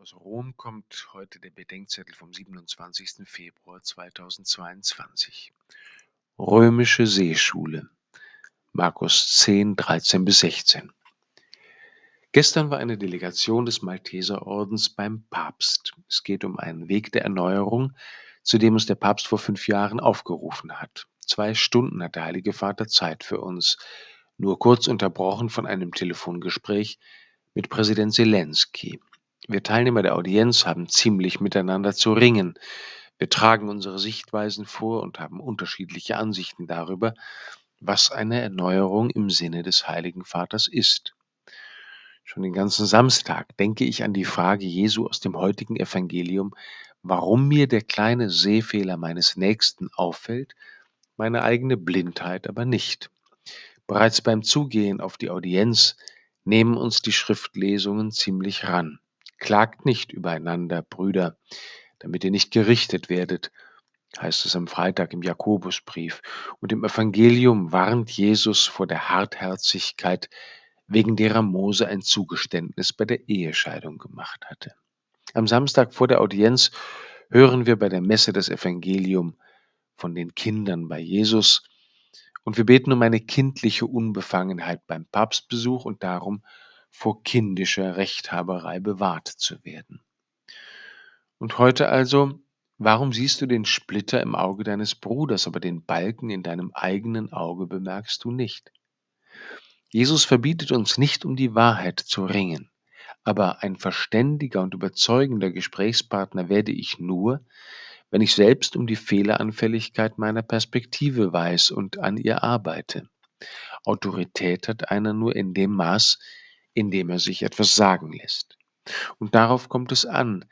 Aus Rom kommt heute der Bedenkzettel vom 27. Februar 2022. Römische Seeschule. Markus 10, 13 bis 16. Gestern war eine Delegation des Malteserordens beim Papst. Es geht um einen Weg der Erneuerung, zu dem uns der Papst vor fünf Jahren aufgerufen hat. Zwei Stunden hat der Heilige Vater Zeit für uns, nur kurz unterbrochen von einem Telefongespräch mit Präsident Zelensky. Wir Teilnehmer der Audienz haben ziemlich miteinander zu ringen. Wir tragen unsere Sichtweisen vor und haben unterschiedliche Ansichten darüber, was eine Erneuerung im Sinne des Heiligen Vaters ist. Schon den ganzen Samstag denke ich an die Frage Jesu aus dem heutigen Evangelium, warum mir der kleine Sehfehler meines Nächsten auffällt, meine eigene Blindheit aber nicht. Bereits beim Zugehen auf die Audienz nehmen uns die Schriftlesungen ziemlich ran. Klagt nicht übereinander, Brüder, damit ihr nicht gerichtet werdet, heißt es am Freitag im Jakobusbrief. Und im Evangelium warnt Jesus vor der Hartherzigkeit, wegen derer Mose ein Zugeständnis bei der Ehescheidung gemacht hatte. Am Samstag vor der Audienz hören wir bei der Messe das Evangelium von den Kindern bei Jesus und wir beten um eine kindliche Unbefangenheit beim Papstbesuch und darum, vor kindischer Rechthaberei bewahrt zu werden. Und heute also, warum siehst du den Splitter im Auge deines Bruders, aber den Balken in deinem eigenen Auge bemerkst du nicht? Jesus verbietet uns nicht, um die Wahrheit zu ringen, aber ein verständiger und überzeugender Gesprächspartner werde ich nur, wenn ich selbst um die Fehleranfälligkeit meiner Perspektive weiß und an ihr arbeite. Autorität hat einer nur in dem Maß, indem er sich etwas sagen lässt. Und darauf kommt es an,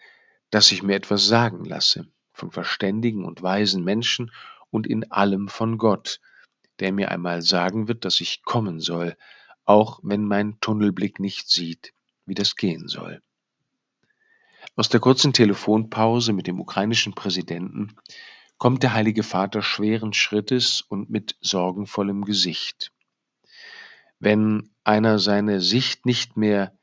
dass ich mir etwas sagen lasse von verständigen und weisen Menschen und in allem von Gott, der mir einmal sagen wird, dass ich kommen soll, auch wenn mein Tunnelblick nicht sieht, wie das gehen soll. Aus der kurzen Telefonpause mit dem ukrainischen Präsidenten kommt der Heilige Vater schweren Schrittes und mit sorgenvollem Gesicht. Wenn einer seine Sicht nicht mehr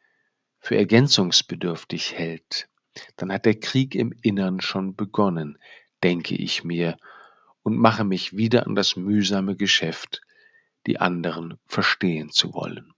für ergänzungsbedürftig hält, dann hat der Krieg im Innern schon begonnen, denke ich mir, und mache mich wieder an das mühsame Geschäft, die anderen verstehen zu wollen.